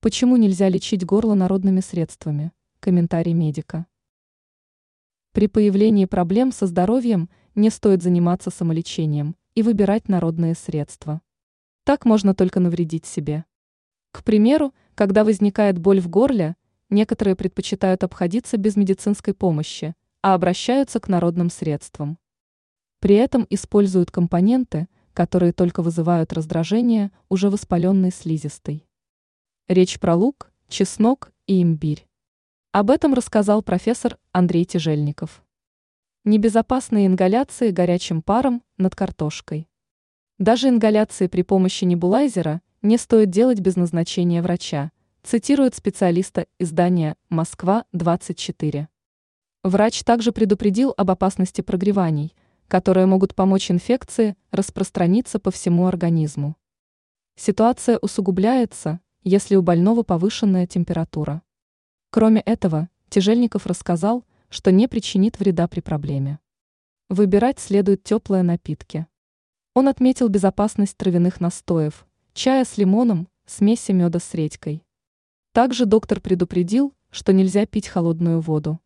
Почему нельзя лечить горло народными средствами? Комментарий медика. При появлении проблем со здоровьем не стоит заниматься самолечением и выбирать народные средства. Так можно только навредить себе. К примеру, когда возникает боль в горле, некоторые предпочитают обходиться без медицинской помощи, а обращаются к народным средствам. При этом используют компоненты, которые только вызывают раздражение уже воспаленной слизистой. Речь про лук, чеснок и имбирь. Об этом рассказал профессор Андрей Тяжельников. Небезопасные ингаляции горячим паром над картошкой. Даже ингаляции при помощи небулайзера не стоит делать без назначения врача, цитирует специалиста издания «Москва-24». Врач также предупредил об опасности прогреваний, которые могут помочь инфекции распространиться по всему организму. Ситуация усугубляется, если у больного повышенная температура. Кроме этого, Тяжельников рассказал, что не причинит вреда при проблеме. Выбирать следует теплые напитки. Он отметил безопасность травяных настоев, чая с лимоном, смеси меда с редькой. Также доктор предупредил, что нельзя пить холодную воду.